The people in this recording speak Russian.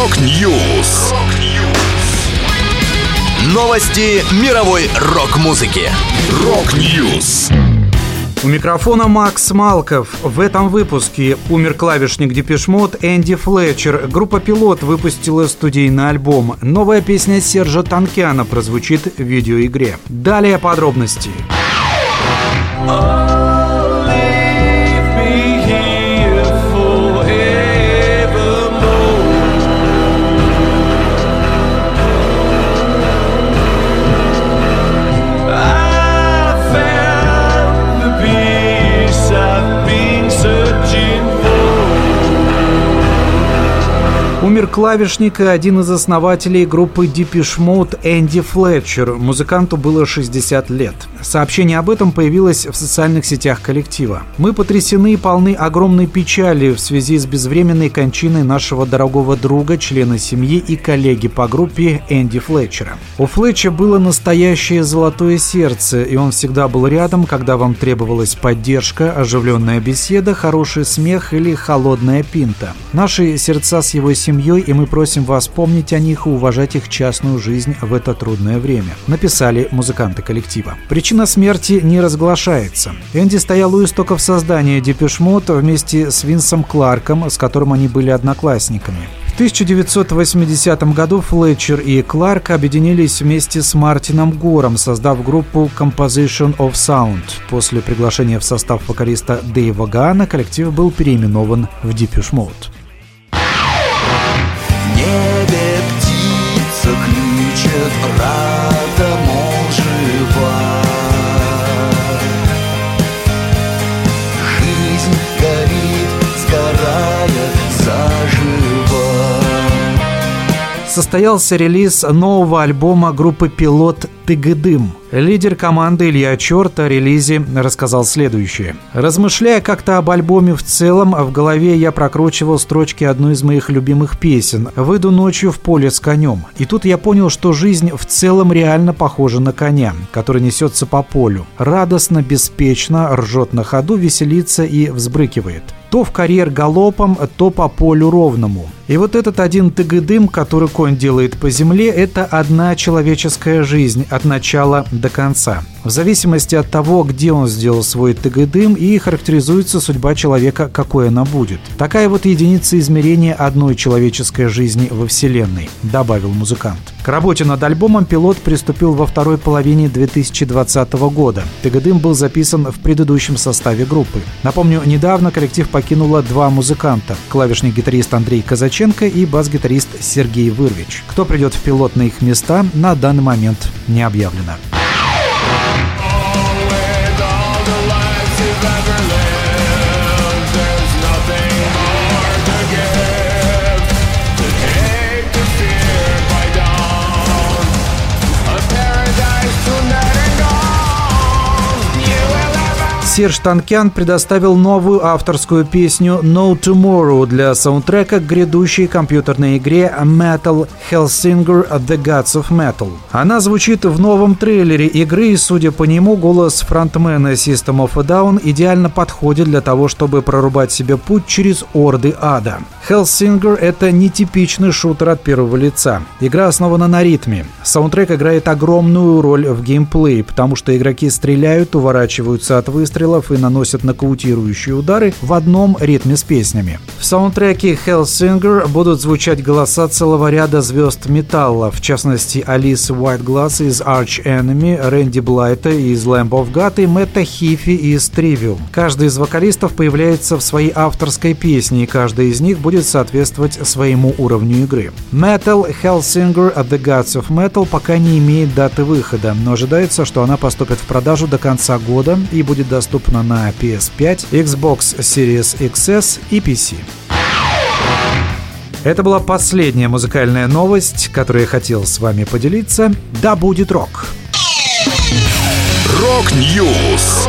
Rock News. Новости мировой рок-музыки. Rock News. У микрофона Макс Малков. В этом выпуске умер клавишник Depeche Mode Энди Флетчер. Группа «Пилот» выпустила студийный альбом. Новая песня Сержа Танкяна прозвучит в видеоигре. Далее подробности. Подробности. Умер клавишник и один из основателей группы Deepish Mode Энди Флетчер. Музыканту было 60 лет. Сообщение об этом появилось в социальных сетях коллектива. «Мы потрясены и полны огромной печали в связи с безвременной кончиной нашего дорогого друга, члена семьи и коллеги по группе Энди Флетчера. У Флетчера было настоящее золотое сердце, и он всегда был рядом, когда вам требовалась поддержка, оживленная беседа, хороший смех или холодная пинта. Наши сердца с его семьей семьей, и мы просим вас помнить о них и уважать их частную жизнь в это трудное время», написали музыканты коллектива. Причина смерти не разглашается. Энди стоял у истоков создания Депешмот вместе с Винсом Кларком, с которым они были одноклассниками. В 1980 году Флетчер и Кларк объединились вместе с Мартином Гором, создав группу Composition of Sound. После приглашения в состав вокалиста Дэйва Гана коллектив был переименован в Depeche Mode. Состоялся релиз нового альбома группы «Пилот Тыгыдым». Лидер команды Илья Черт о релизе рассказал следующее. «Размышляя как-то об альбоме в целом, в голове я прокручивал строчки одной из моих любимых песен «Выйду ночью в поле с конем». И тут я понял, что жизнь в целом реально похожа на коня, который несется по полю. Радостно, беспечно, ржет на ходу, веселится и взбрыкивает. То в карьер галопом, то по полю ровному. И вот этот один тыгыдым, который конь делает по земле, это одна человеческая жизнь от начала до конца. В зависимости от того, где он сделал свой тыгыдым, и характеризуется судьба человека, какой она будет. Такая вот единица измерения одной человеческой жизни во Вселенной, добавил музыкант. К работе над альбомом пилот приступил во второй половине 2020 года. Тыгыдым был записан в предыдущем составе группы. Напомню, недавно коллектив покинуло два музыканта – клавишник-гитарист Андрей Казаченко и бас-гитарист Сергей Вырвич. Кто придет в пилот на их места, на данный момент не объявлено. Серж Танкян предоставил новую авторскую песню «No Tomorrow» для саундтрека к грядущей компьютерной игре Metal Hellsinger The Gods of Metal. Она звучит в новом трейлере игры, и, судя по нему, голос фронтмена System of a Down идеально подходит для того, чтобы прорубать себе путь через орды ада. Hellsinger — это нетипичный шутер от первого лица. Игра основана на ритме. Саундтрек играет огромную роль в геймплее, потому что игроки стреляют, уворачиваются от выстрелов, и наносят нокаутирующие удары в одном ритме с песнями. В саундтреке Hellsinger будут звучать голоса целого ряда звезд металла, в частности Алисы Уайтгласс из Arch Enemy, Рэнди Блайта из Lamb of God и Мэтта Хифи из Trivium. Каждый из вокалистов появляется в своей авторской песне, и каждая из них будет соответствовать своему уровню игры. Metal Hellsinger at the Gods of Metal пока не имеет даты выхода, но ожидается, что она поступит в продажу до конца года и будет доступна на PS5, Xbox Series XS и PC. Это была последняя музыкальная новость, которую я хотел с вами поделиться. Да будет рок! Rock News!